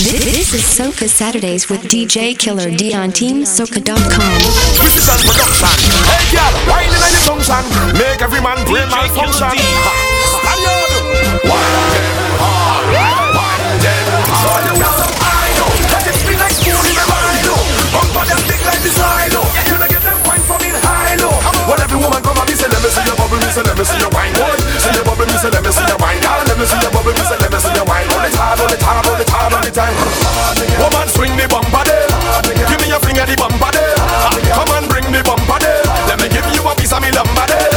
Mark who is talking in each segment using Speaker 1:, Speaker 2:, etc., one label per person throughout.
Speaker 1: This is Soca Saturdays with DJ Killer D on TeamSoca.com.
Speaker 2: Precision production. Hey, girl. Make every man them hard. Them hard. Let it spoon in Milo. Bumper them like silo. You get them wine from in high every woman come me say, let me see your bubble, me say, let me see your wine. Boy, your bubble, me say, let me see your wine. Girl, let me see your bubble, it hard, hold it hard, hold it all the time. Woman, swing the bumper there. Give me your finger, the bumper there. Ah, Come and bring the bumper there. Let me give you a piece of me lumber there.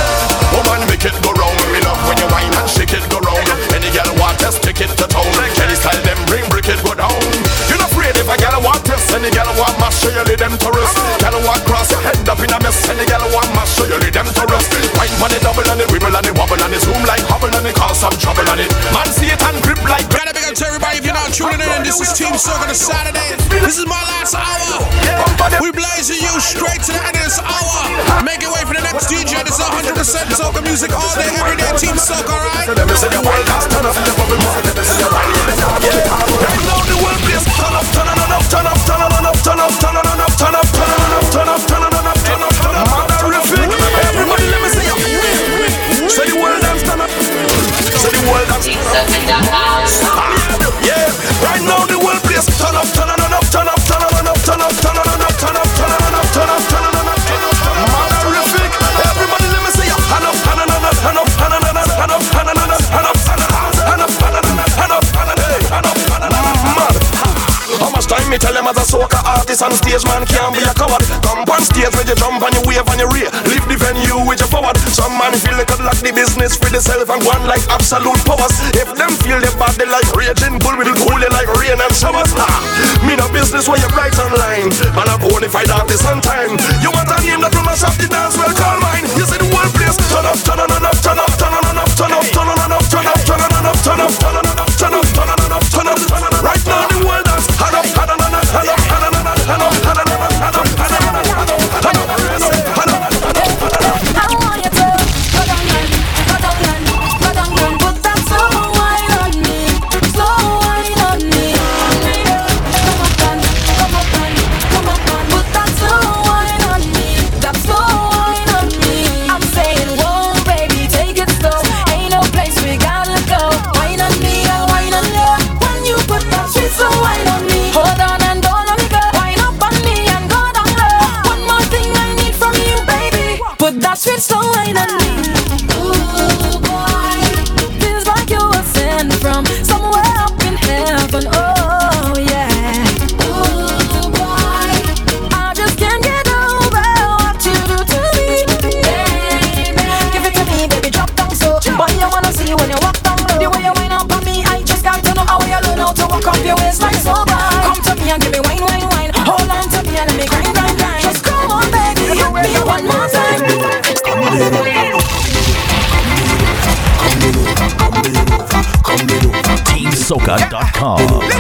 Speaker 2: Woman, make it go round. Me love when you whine and shake it go round. You. Any girl want test, take it to town. Any style them bring, break it go down. You not afraid if a girl want test, any girl want mash, show you lead them to rest. Girl want cross your head up in a mess, any girl want mash, show you lead them to rest. Wine on the double and the wibble and the wobble and the zoom like hubble and it cause some trouble on it. Man see it and grip like.
Speaker 3: Up to everybody if you're not tuning in. This is Team Soca a Saturday. This is my last hour. We blazing you straight to the end of this hour. Make it way for the next DJ. This is 100% Soca music all day, every day. Team Soca, alright?
Speaker 2: Let me see your wine, cause turn up the bubble, let me see your wine. Yeah, tell them as a soca artist on stage, man can't be a coward. Come on stage with your jump and your wave and your rear. Leave the venue with your forward. Some man feel they could lock the business for themselves and one like absolute powers. If them feel they bad, they like raging bull with cool, they like rain and showers. Ha! Me no business where you write online. Man a bonafide artist on time. You want a name that will mash up the dance, well call mine. You see the whole place turn up, turn up, turn up, turn up,
Speaker 4: TeamSoca.com.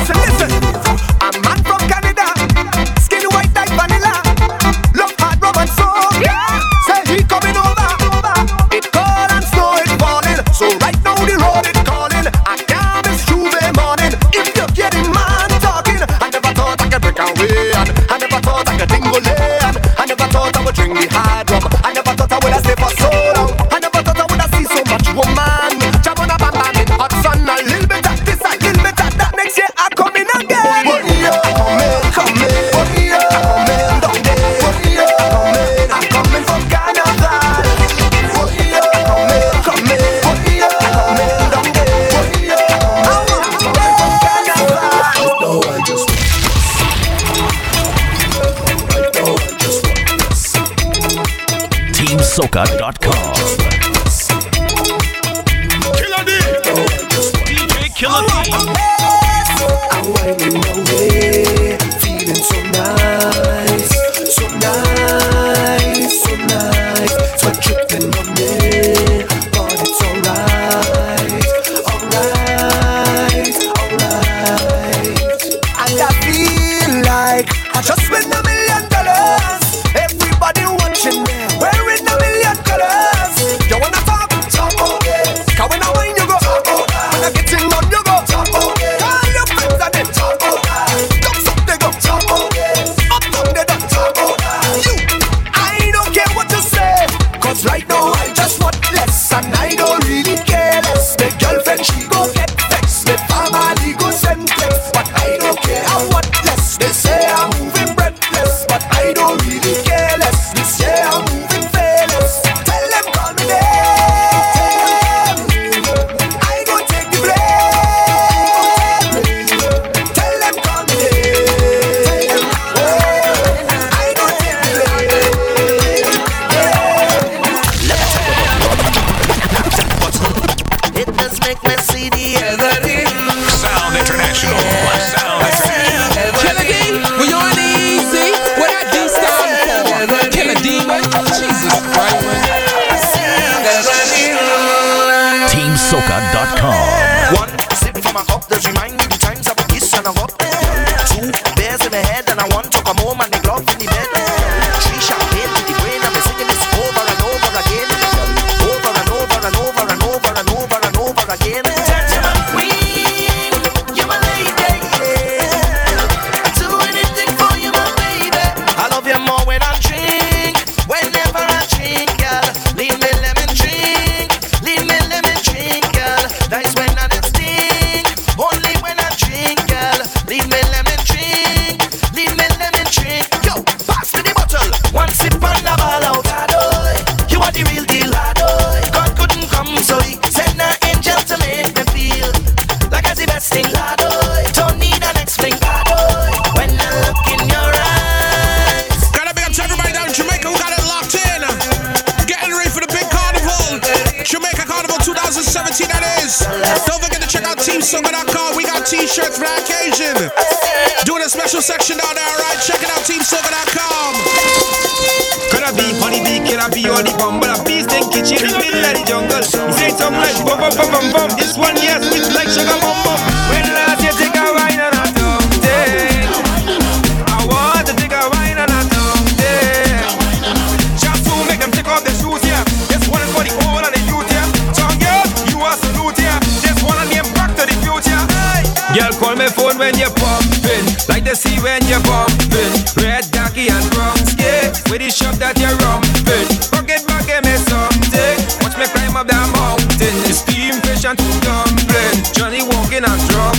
Speaker 5: when
Speaker 6: you're
Speaker 7: bumping. Red ducky and rum skate With the shop that you're rumping. Bucket, bucket me something. Watch me climb up that mountain. The steam fish and two dumpling. Johnny walking and drum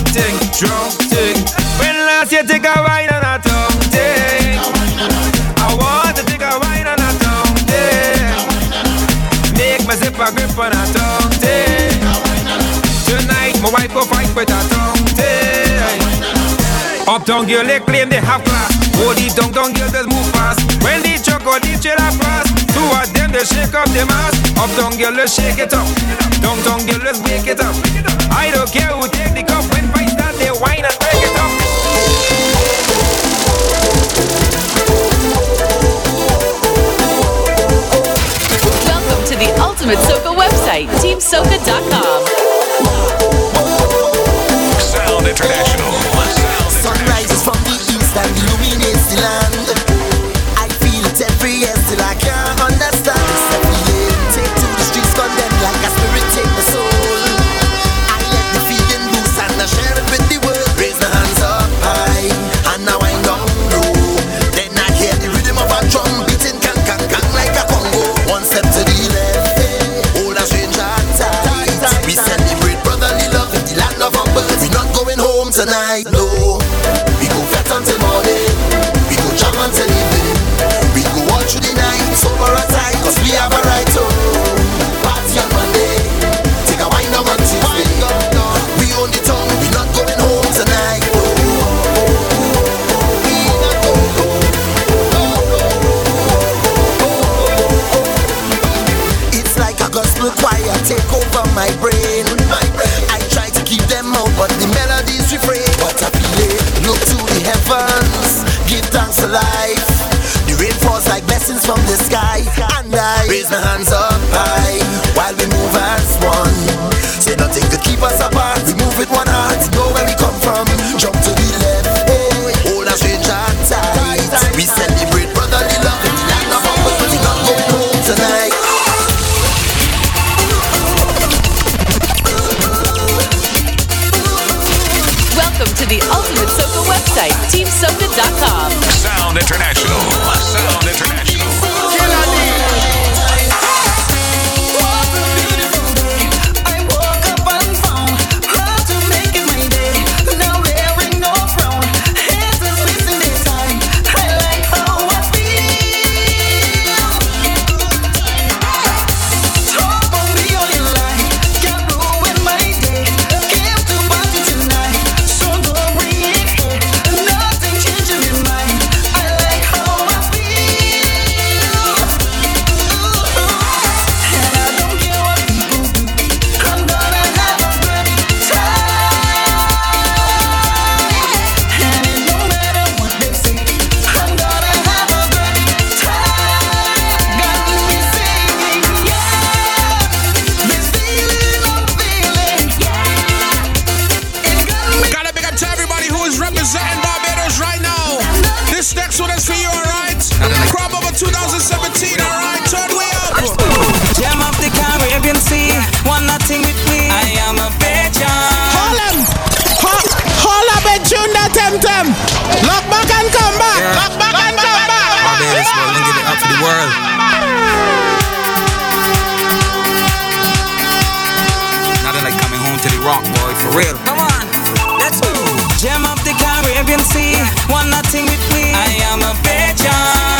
Speaker 7: drunk. Dong girl, they claim they have class. Oh, these dong dong girls just move fast. When they chuck they chill up fast. Two of them, they shake up the mass. Up dong girl, let's shake it up. Dong dong girl, let's wake it up. I don't care who take the cup. When fight start, they whine and break it up.
Speaker 8: Welcome to the Ultimate Soca website, teamsoca.com.
Speaker 9: Sound International.
Speaker 7: real.
Speaker 10: Come on, let's go. Gem of the Caribbean Sea, one nothing with me. I am a pigeon.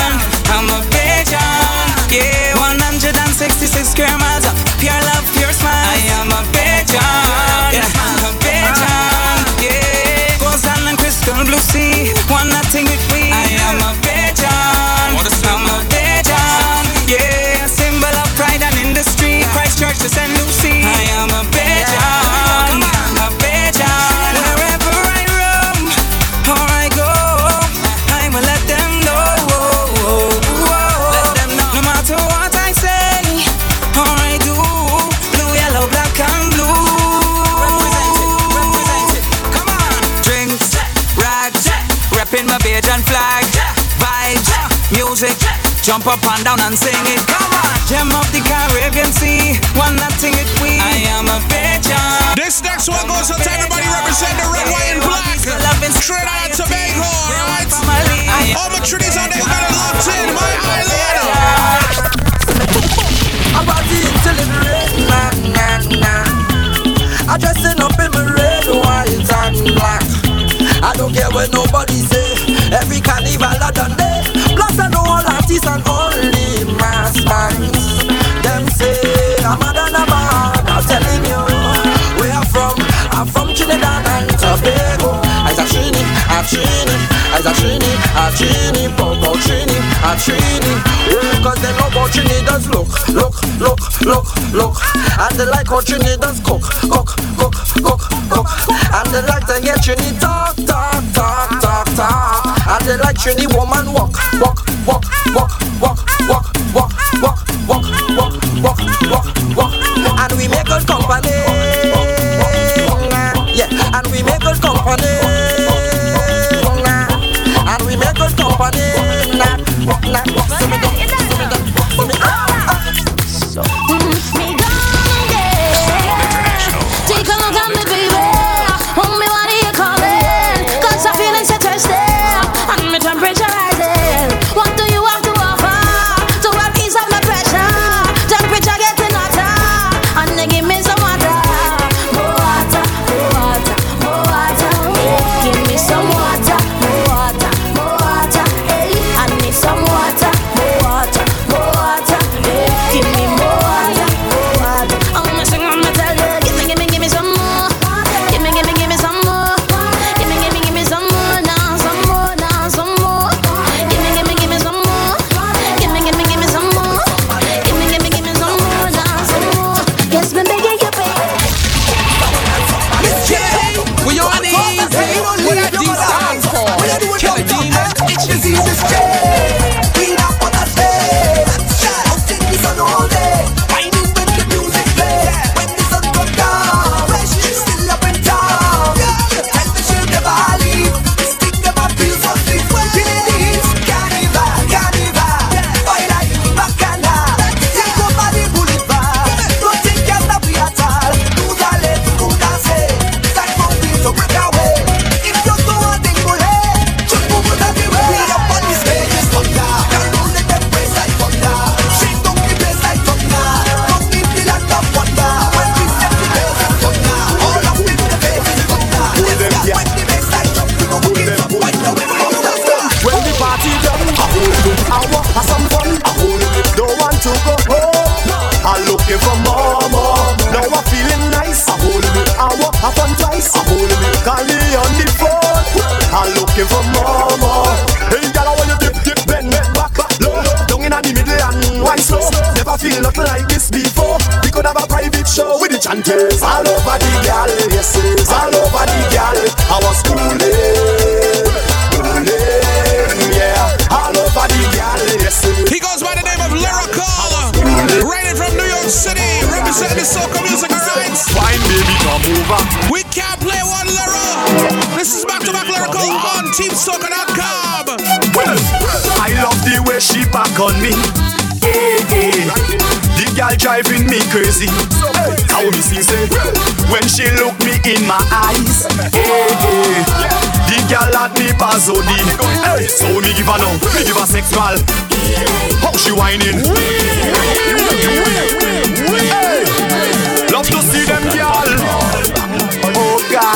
Speaker 10: jump up and down and sing it. Come on, gem of the Caribbean Sea, one nothing it we. I am a pigeon.
Speaker 11: This next one goes out to everybody representing the red, white, and black. Loving Trinidad and Tobago, alright? All my Trinities out there who got it locked in, my island.
Speaker 12: I'm ready to liberate, nah, nah, nah. I'm dressing up in my red, white, and black. I don't care what nobody says. start trading. Yeah, cause they know about Trinidad's look, look, look, look, look. And they like what you need Trinidad's cook, cook, cook, cook, cook. And they like to get you need talk, talk, talk, talk, talk. And they like you need woman walk, walk, walk, walk, walk, walk, walk, walk, walk, walk, walk, walk, walk. And we make good company.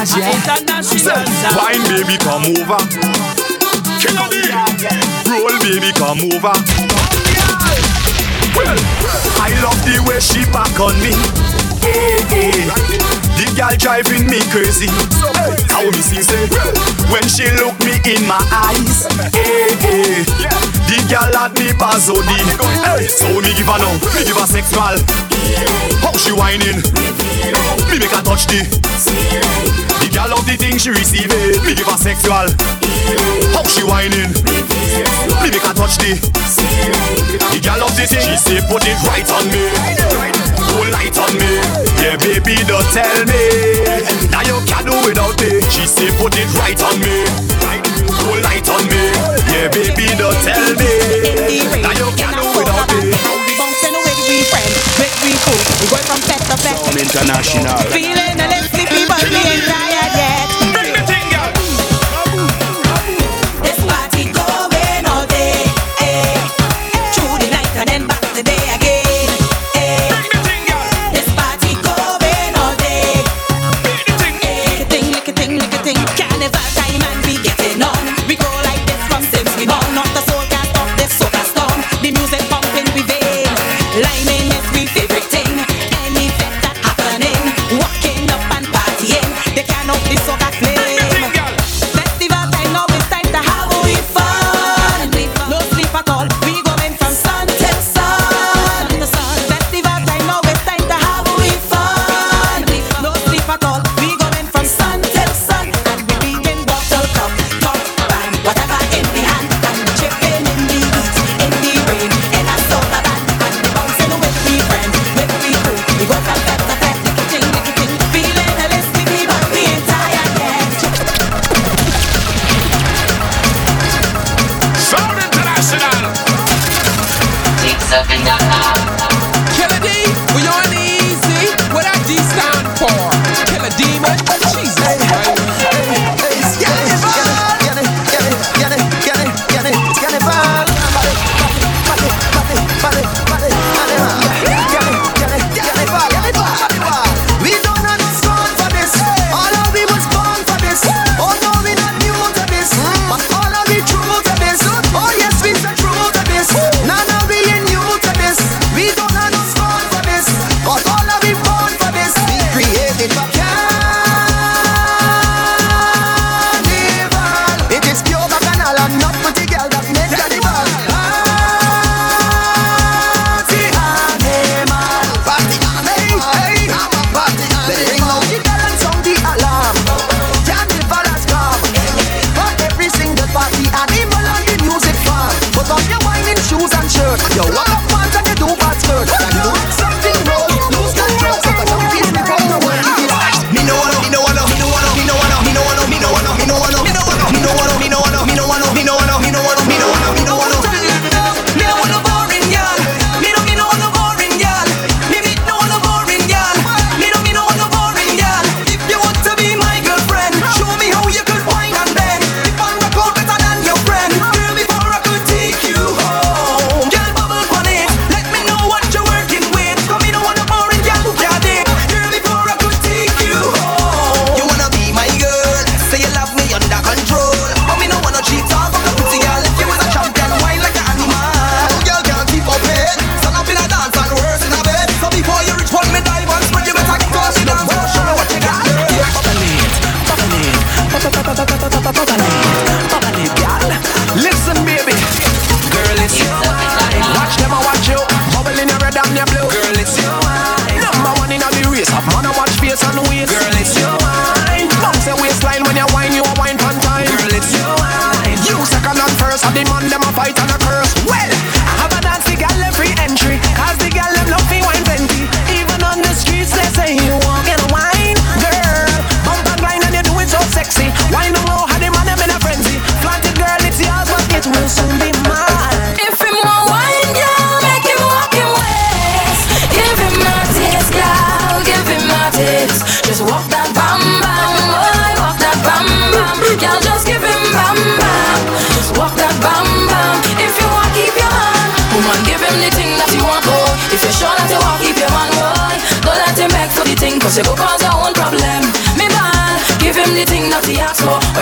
Speaker 13: yeah.
Speaker 11: International.
Speaker 13: Wine, baby, come over. King of the
Speaker 14: Roll, baby, come over. I love the way she back on me. The girl driving me crazy. How me see say when she look me in my eyes. The girl had me buzzody. So me give her now, me give her sexual. How she whining? Me make her touch the. Girl love the thing she receive it. Me give her sexual. How she whining? Me make her touch the. The girl love the thing she say put it right on me. Whole light on me. Yeah baby don't tell me. Now you can't do without me. She say put it right on me. Whole light on me. Yeah baby don't tell me. Now you can't do without me
Speaker 15: bouncing with we friends, with we cool. We go from fest to fest.
Speaker 16: I'm international.
Speaker 15: Feeling a little
Speaker 14: I'm being yeah.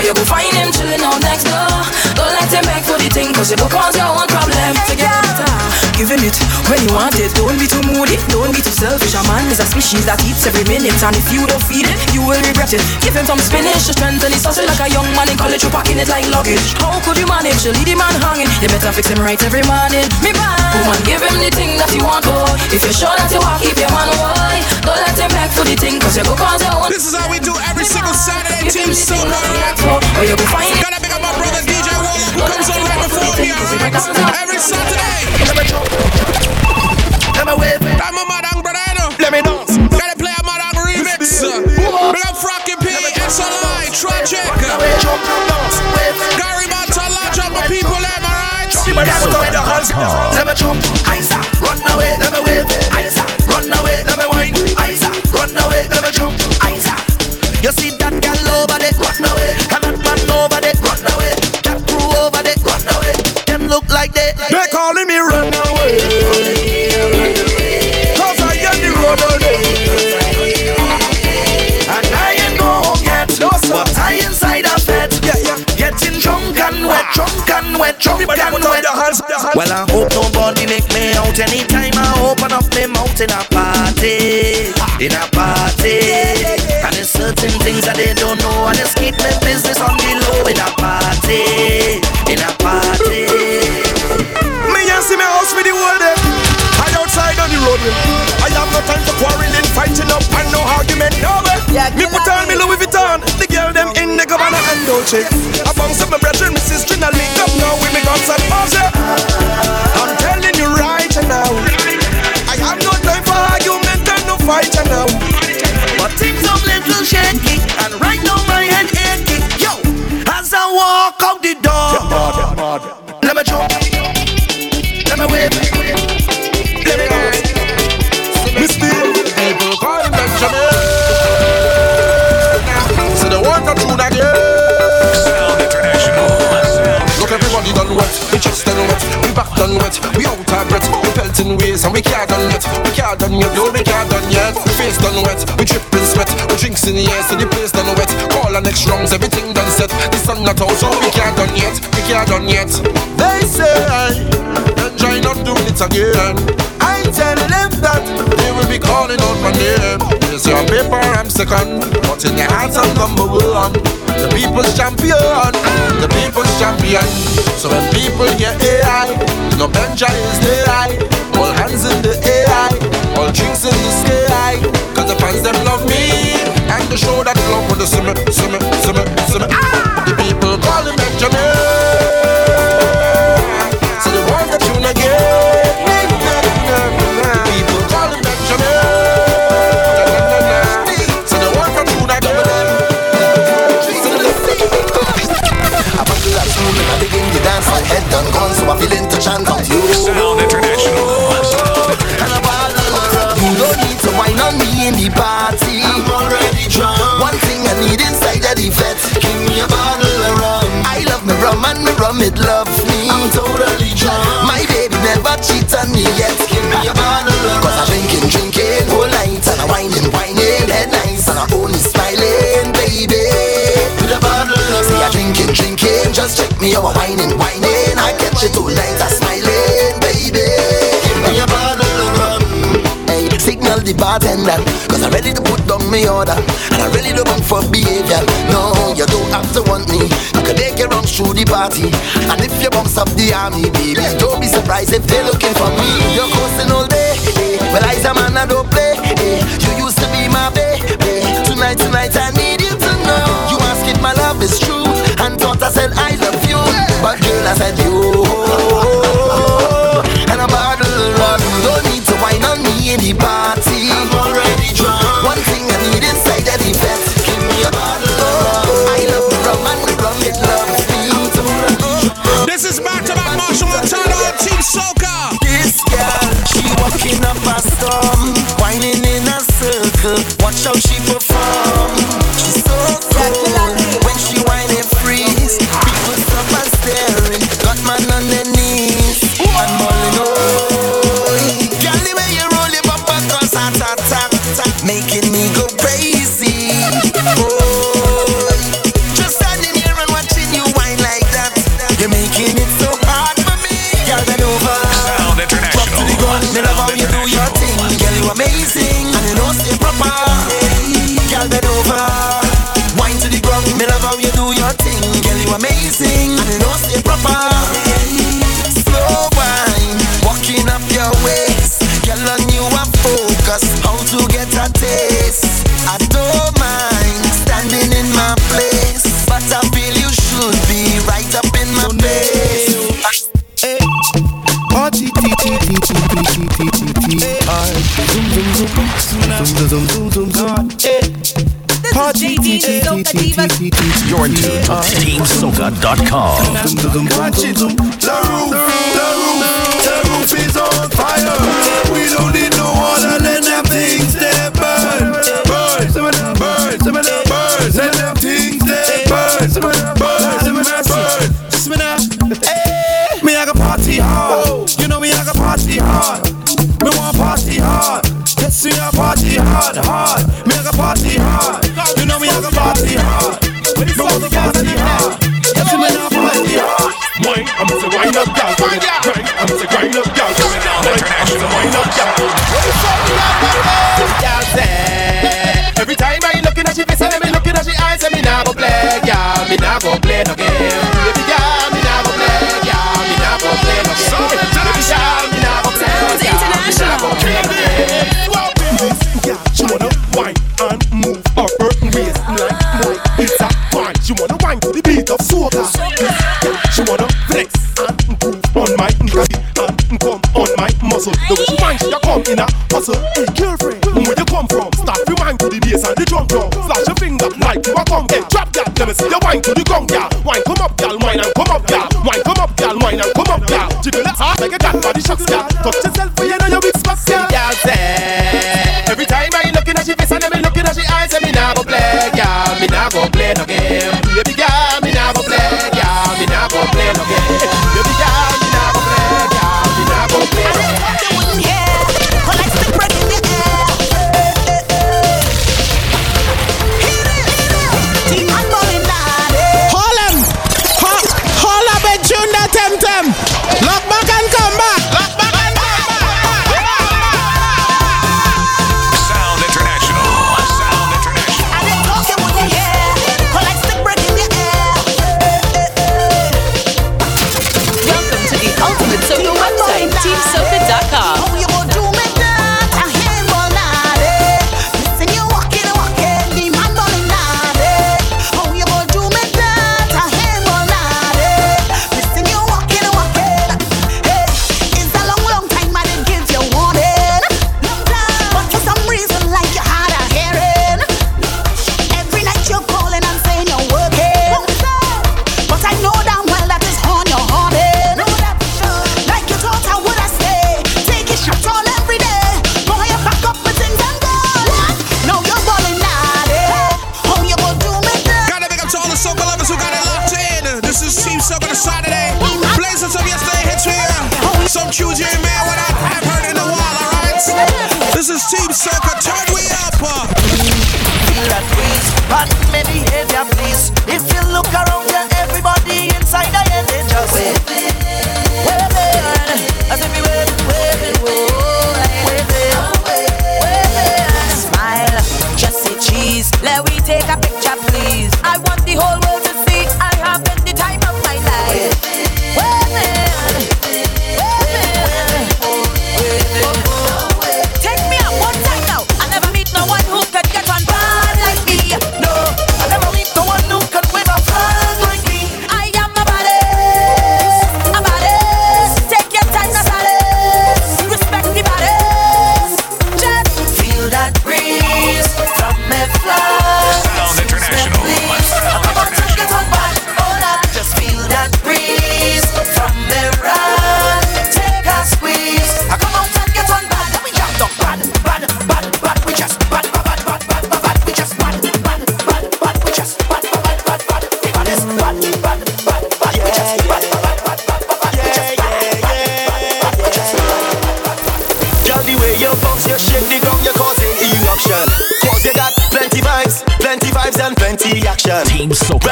Speaker 14: You
Speaker 17: go
Speaker 18: find him chilling out next door. Don't let him beg for the thing, cause it will cause your own problem. To get better. Give him it when you want it. Don't be too moody, don't be too selfish. A man is a species that eats every minute, and if you don't feed it, you will regret it. Give him some spinach to strengthen his hustle like a young man in college, you packing it like luggage. How could you manage to leave the man hanging? You better fix him right every morning. Me man, woman, give him the thing that he want, boy. If you're sure that you want, keep your man away. Don't let him beg for the thing, cause you go cause your own.
Speaker 3: This is how we do every single Saturday. Team Soca.
Speaker 18: Or you go find it.
Speaker 3: Oh, Gotta pick up my brother DJ Wall, who comes on right before me, alright? Every Saturday.
Speaker 5: Let me wave.
Speaker 3: I'm a madang brother, you know.
Speaker 5: Let me dance.
Speaker 3: Gotta play a madang remix. Big up Frankie P, SLI, Tragic. Gary Monta, large up my people, them, alright?
Speaker 5: Let me jump, Isa, run away, let me wave, Isa, run away, let me look like they, they calling me run away, cause I am the road And I ain't go home yet, but I inside a bed, getting drunk and wet, drunk and wet, drunk and wet. Well, I hope nobody make me out anytime. I open up my mouth in a party, in a party. And there's certain things that they don't know, and just keep my business on the low in a party, time for quarreling, fighting up, and no argument. No way. me put on me Louis Vuitton. The girl them in the Gabbana and Dolce. Oh, Amongst my brethren, my sister, and link up now with me guns and balls. yeah. I'm telling you right now. I have no time for argument and no fight now. But things are little shaky, and right now my head achy. Yo, as I walk out the door, Everybody done wet, we chest done wet, we back done wet, we out of breath, we pelting ways and we can't done yet, we can't done yet, no we can't done yet. We face done wet, we dripping sweat, we drinks in the air, so the place done wet. Call our next rounds, everything done set. The sun not out, so we can't done yet, we can't done yet. They say, enjoy not doing it again. I tell them that they will be calling out my name. Yes, your paper I'm second, but in your heart I'm number one. The people's champion, the people's champion. So when people hear AI, no Benja is high. All hands in the AI, all drinks in the sky. Cause the fans them love me, and the show that love with the simmer, simmer, simmer, simmer.
Speaker 9: Me out, whining, whining. I catch you all night, I'm smiling, baby. Give me a bottle of rum. Hey, signal the bartender, cause I'm ready to put down my order. And I'm ready to bump for behavior. No, you don't have to want me. I can make you run through the party. And if you bounce up the army, baby, don't be surprised if they're looking for me. You're coasting all day. Circle. Watch how
Speaker 3: Club.com.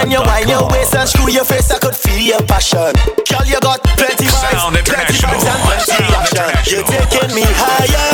Speaker 3: When you wind your waist and screw your face, I could feel your passion. Girl, you got plenty vibes, plenty vibes and plenty action. You're taking me higher.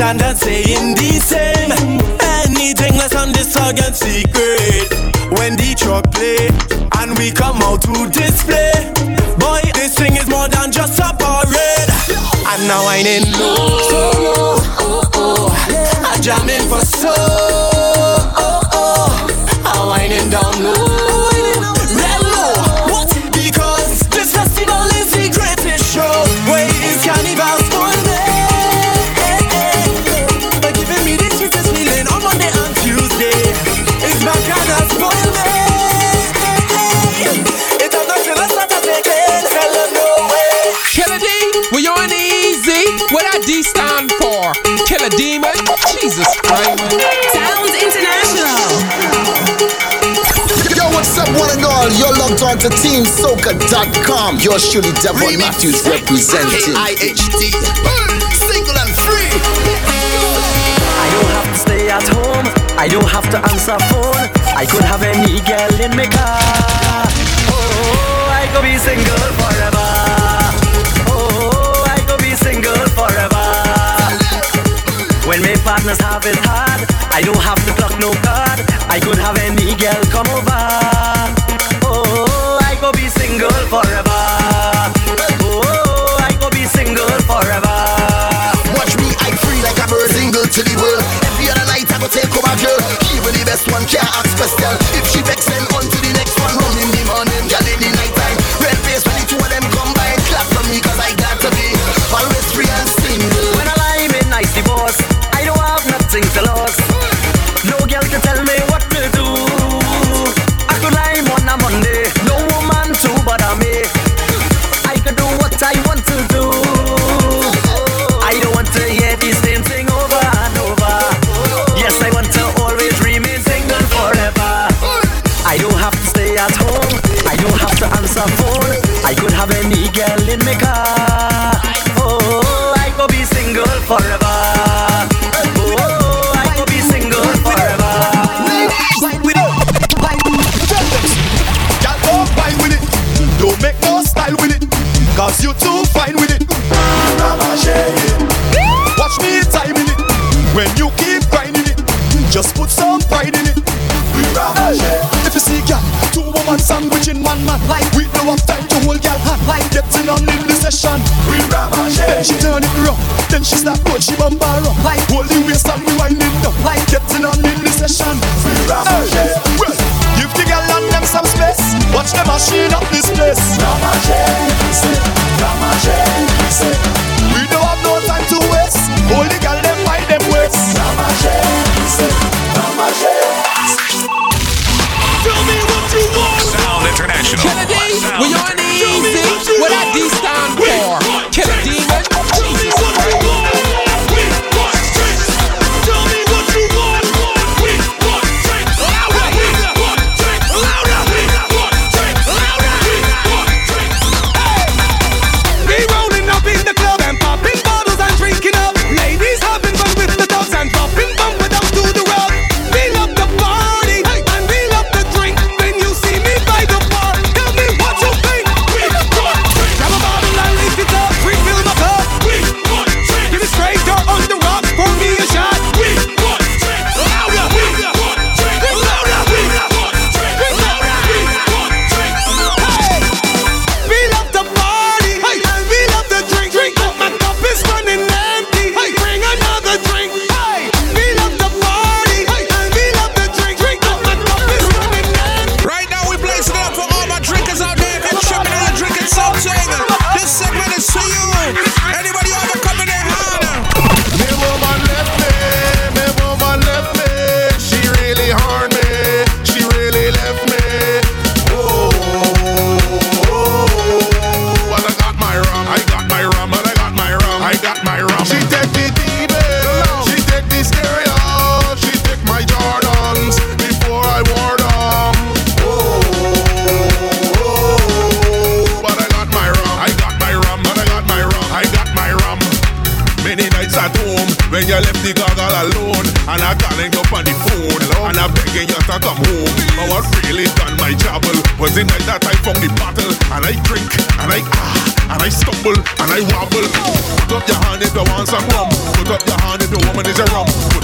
Speaker 9: and not saying the same. Anything less on this again secret. When the truck play and we come out to display, boy, this thing is more than just a parade. And now I'm in low, low, oh, oh. I'm jamming for
Speaker 19: soul. to TeamSoca.com. You're surely Devon Remix. Matthews representing.
Speaker 5: K-I-H-D. Single and free.
Speaker 12: I don't have to stay at home. I don't have to answer phone. I could have any girl in my car. Oh, I could be single forever. Oh, I could be single forever. When my partners have it hard, I don't have to pluck no card. I could have any girl come over.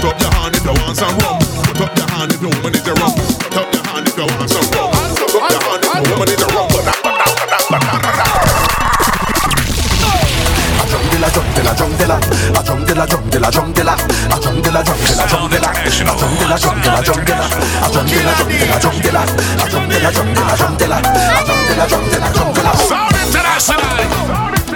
Speaker 5: Put up
Speaker 20: your hand if you want some rum. Put up your hand if the woman is a rum. Put up your hand if you want some rum. Put up your hand if the woman is a rum. A
Speaker 5: drum de la drum de la a drum de la drum de la drum de la a drum de la drum de la drum de la a drum de la drum de la drum de la a drum de la drum de la drum de la a drum de la drum de la drum de la a drum de la drum de la drum de la
Speaker 2: Sound International.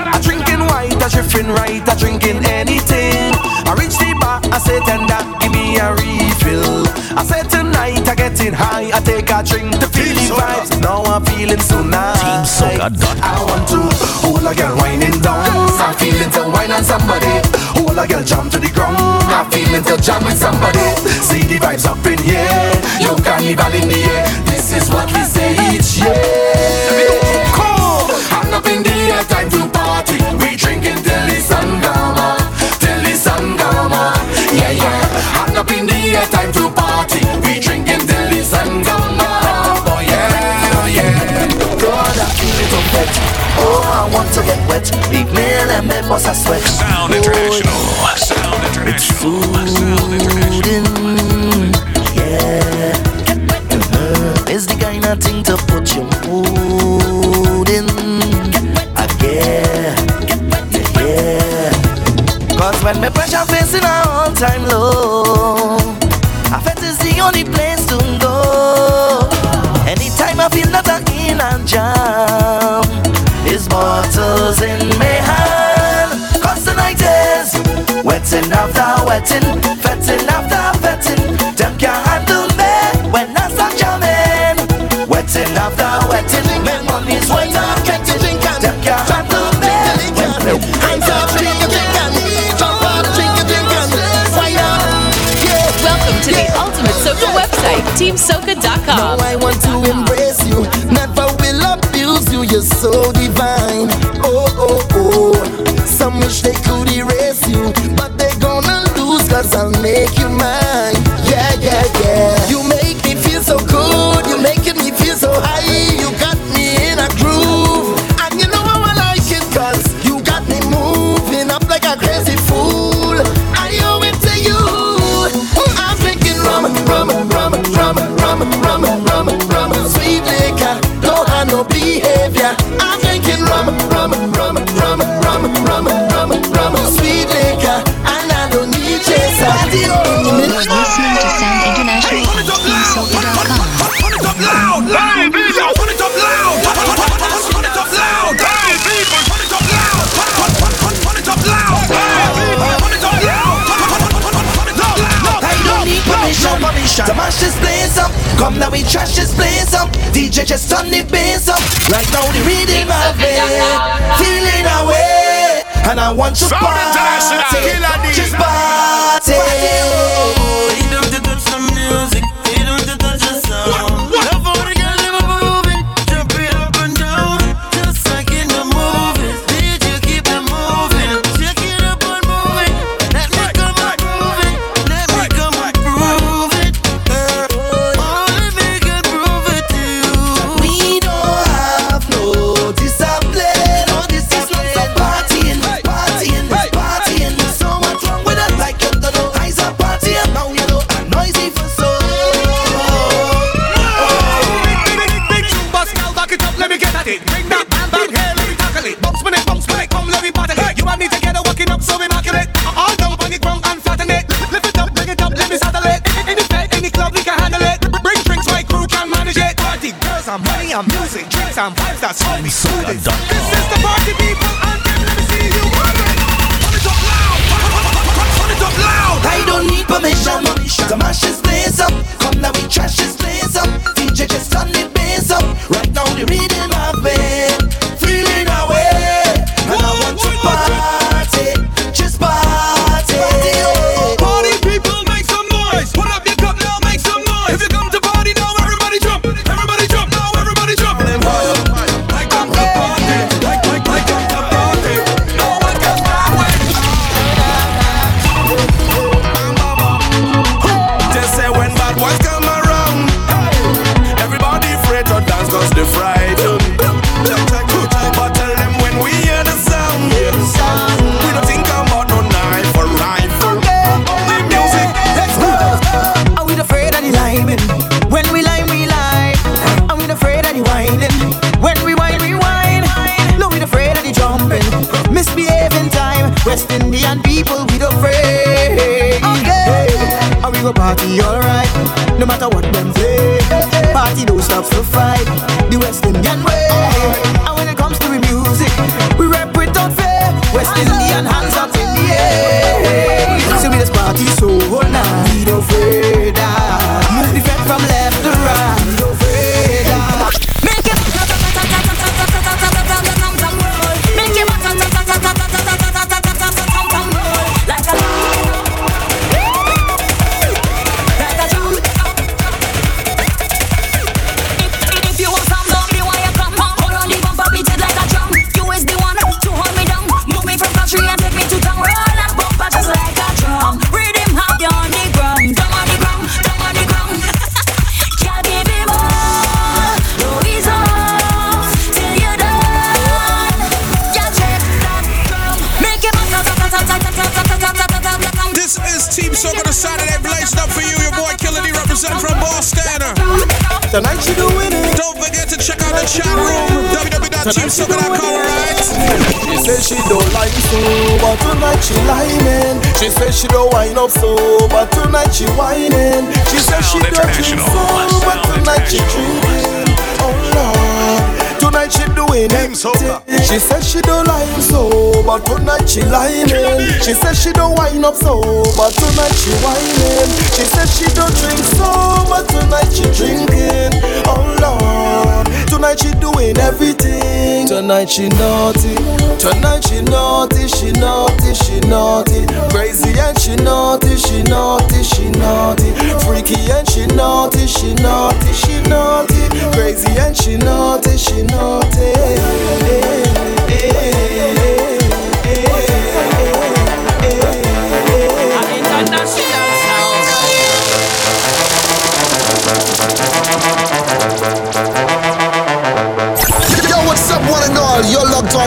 Speaker 5: A drinking white, a drifting right, a drinking anything. I reach the bar, I say tender, give me a refill. I said tonight I getting high, I take a drink to feel the vibes. Now I'm feeling so nice. So I want to hold a girl winding down. I'm feeling to wine on somebody. Hold a girl jump to the ground. I'm feeling to jump with somebody. See the vibes up in here. Yo, carnival in the air. This is what we say each year. Want to get wet. Big man and me bust a sweat.
Speaker 4: Sound International. Sound International. Sound
Speaker 5: International. Yeah. Uh-huh. It's the kind of thing to put your mood in. I yeah. Yeah. Cause when me pressure facing a all time low, I felt is the only place to go. Anytime I feel that I'm in a jam, bottles in my hand. Cause the night is wetting after wetting, fetting after fetting. Them can't handle me when I start jamming. Wetting after wetting, my money's wet and getting. Them can't handle me when hands up, drink a drink and jump up, drink a drink and wine up. Yeah.
Speaker 8: Welcome to the ultimate soca website, teamsoca.com.
Speaker 9: Now I want to embrace you, never will abuse you. You're so make you mine. To
Speaker 5: mash this place up. Come now we trash this place up. DJ just turn the bass up. Right now the rhythm of it, feeling away, and I want you to
Speaker 2: Sound International, Killer
Speaker 5: party, just
Speaker 21: party.
Speaker 22: Soca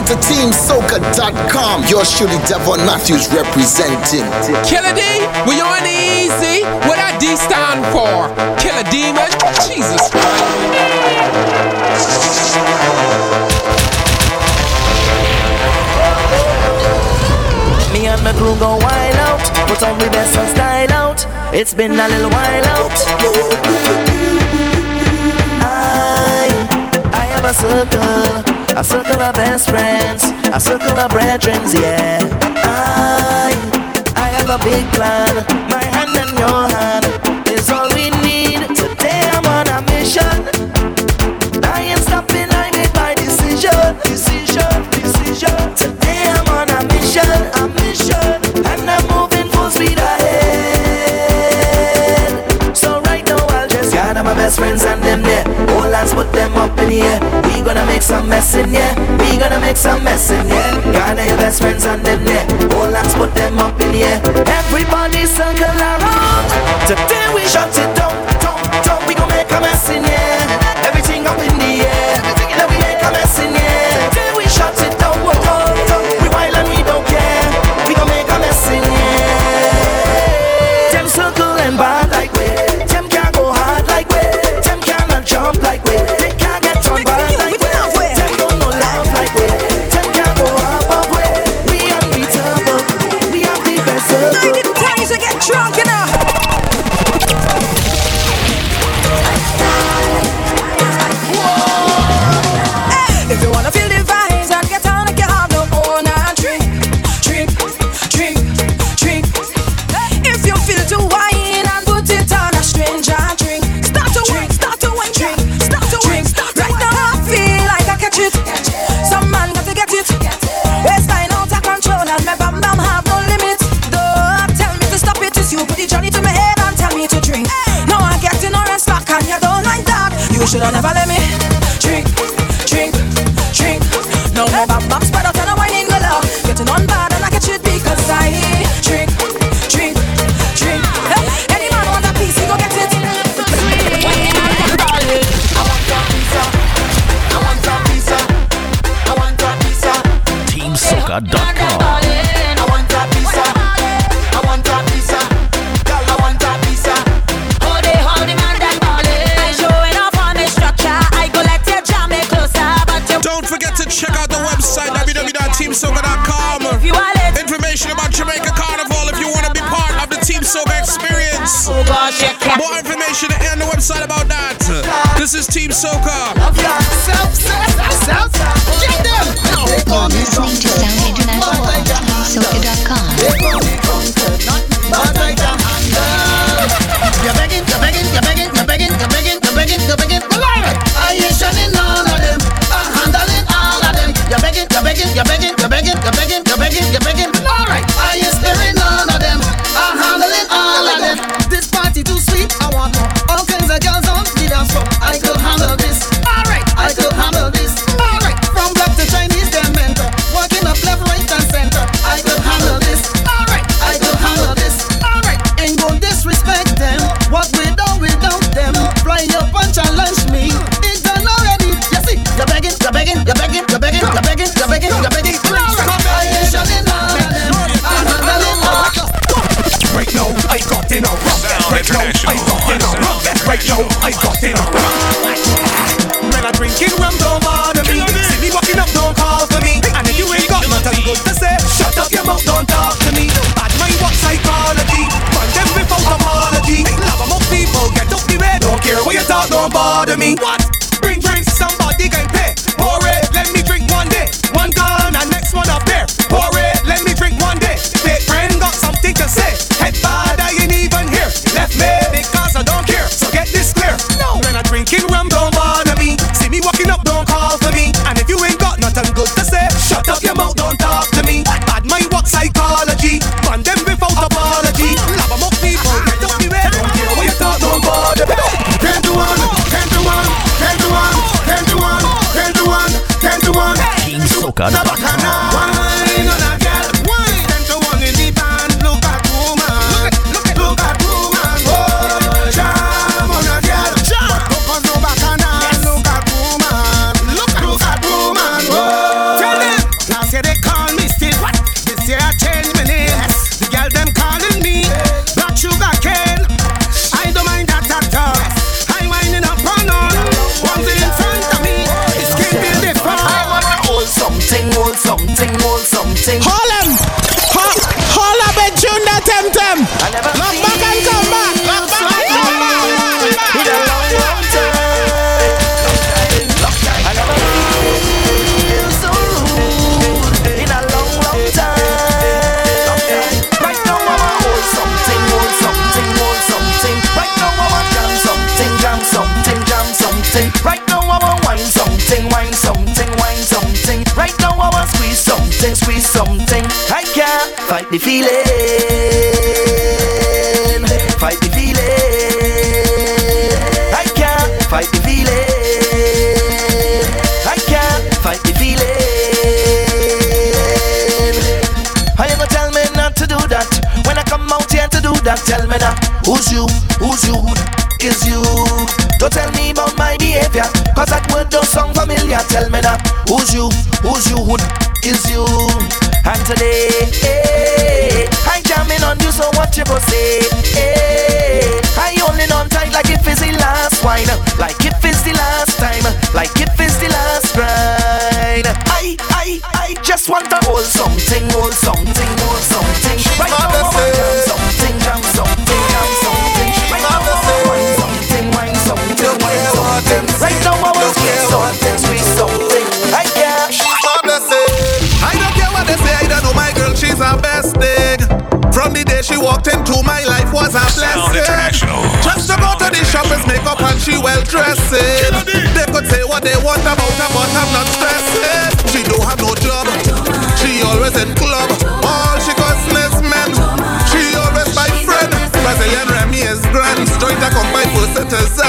Speaker 22: out
Speaker 9: to TeamSoca.com. Yours truly, Devon Matthews, representing.
Speaker 23: Killer D, we on easy. What I D stand for? Killer Demon, Jesus Christ.
Speaker 5: Me and my crew go wild out, put on we best and style out. It's been a little while out. I, I am a circle. I circle my best friends, I circle my brethren, yeah. I, I have a big plan, my hand and your hand is all we need. Today I'm on a mission. I ain't stopping, I made my decision, decision, decision. Today I'm on a mission, a mission, and I'm moving full speed ahead. So right now I'll just gather my best friends and them there, all hands put them up in the air gonna make some mess in here. We gonna make some mess in here. Gather your best friends and them there. All hands put them up in here. Everybody circle around. Today we shut it down.
Speaker 18: should I never let
Speaker 3: Soca.
Speaker 24: the
Speaker 5: feeling. Fight the feeling. I can't fight the feeling. I can't fight the feeling. How you gonna tell me not to do that? When I come out here to do that, tell me now. Who's you? Who's you? Is you? Don't tell me about my behavior, cause that word don't sound familiar. Tell me now. Who's you? Who's you? Who is you? And today. Eh, so much you say. Hey, I only on tight like if it's the last wine, like if it's the last time, like if it's the last grind. I, I, I just want to hold something, hold something, hold something.
Speaker 20: Sound International. Just about to the shop, make makeup and she well dressed. They could say what they want about her, but I'm not stressed. She don't have no job. She always in club. All she costs is men. She always my friend. Brazilian Remy is grand. Straight Joint accompanied for setters.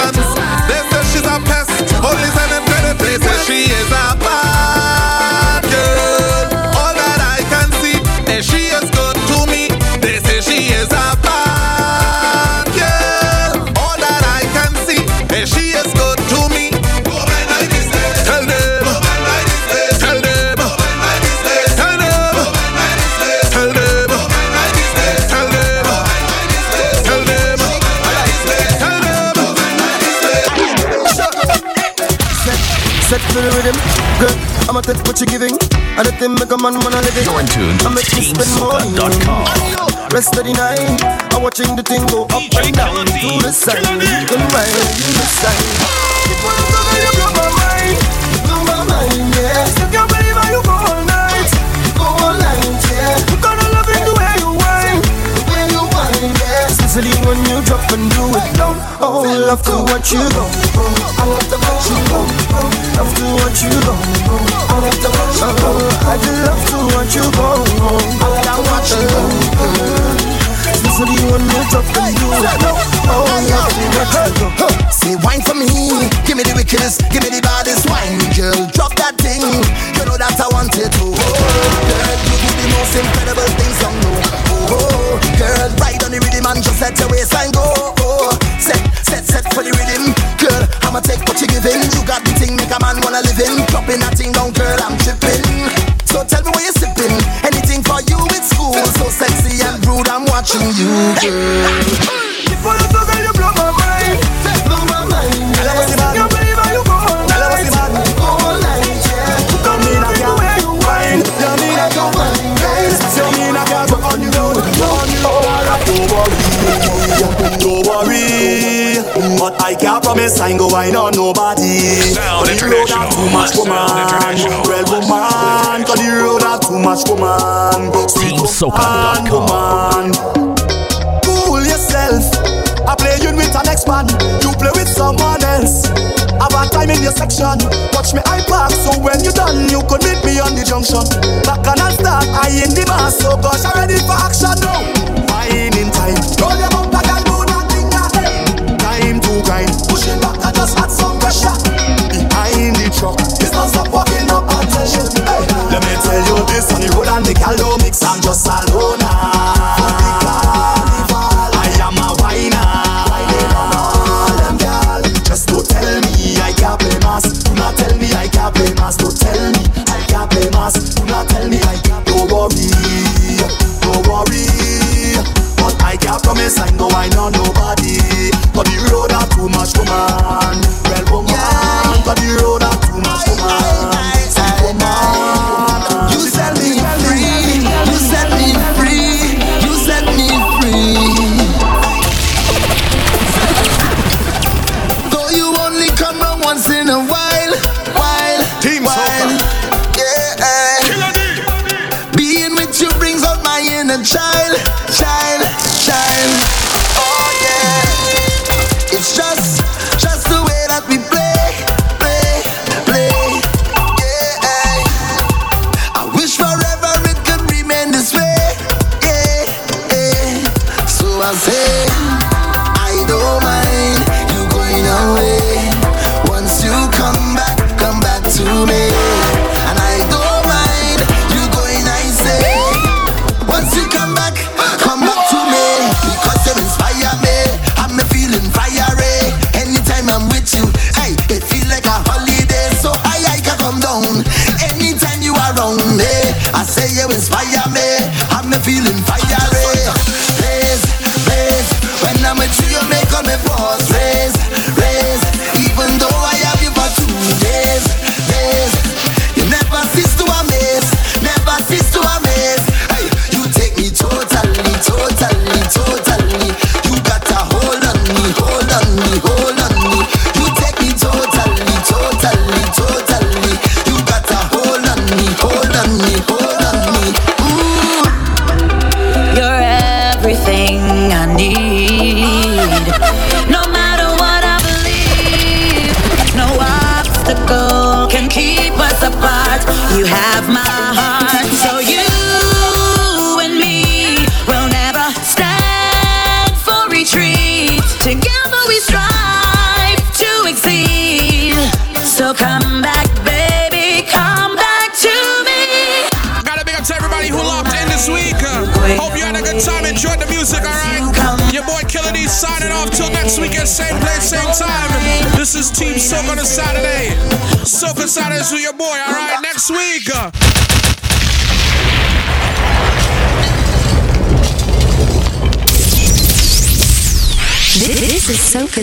Speaker 20: what you giving. And the thing make a man wanna live it. You're in tune to TeamSoca.com. Rest of the night, I'm watching the thing go up and down. To the
Speaker 9: side, to the right, to the side. Keep on the top you blow my mind. You blow
Speaker 25: my mind, yeah.
Speaker 9: I
Speaker 25: can't
Speaker 9: believe how you go
Speaker 25: all
Speaker 9: night. Go all night, yeah. I'm gonna love it the way you whine. The way you whine, yeah. Sicily when you drop and do it down. Oh, I love to watch you go. I love to watch you go love to watch you go. I just love to watch you go. I love to watch you go. So the one more tough than you. Oh, love to watch you go.
Speaker 26: Say wine for me, give me the wickedest, give me the baddest wine, girl. Drop that thing, you know that I want it to. Oh, girl, you do the most incredible things I know. Oh, oh, girl, ride on the rhythm and just let your waistline go. Oh, set, set, set for the rhythm, girl. I'ma take what you're giving. You got the thing, make a man wanna live in. Dropping that thing down, girl, I'm tripping. So tell me where you're sipping. Anything for you, it's cool. So sexy and rude, I'm watching you, girl.
Speaker 9: You talk, you blow my mind. But I can't promise I ain't go wine on nobody.
Speaker 27: Sound
Speaker 9: On the road too much woman. Well, woman, on the road too much woman. Sweet woman, woman. Cool yourself. I play you with an next man. You play with someone else. Have a time in your section. Watch me I park so when you done, you could meet me on the junction. Back and I'll start. I in the mass, so gosh, I'm ready for action now. Fine in time. Roll your just add some pressure. Behind the truck, it's not stop walking up attention. Hey, let me tell you this on the road and the gal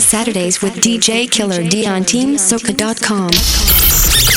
Speaker 1: Saturdays with DJ Killer D on TeamSoca.com.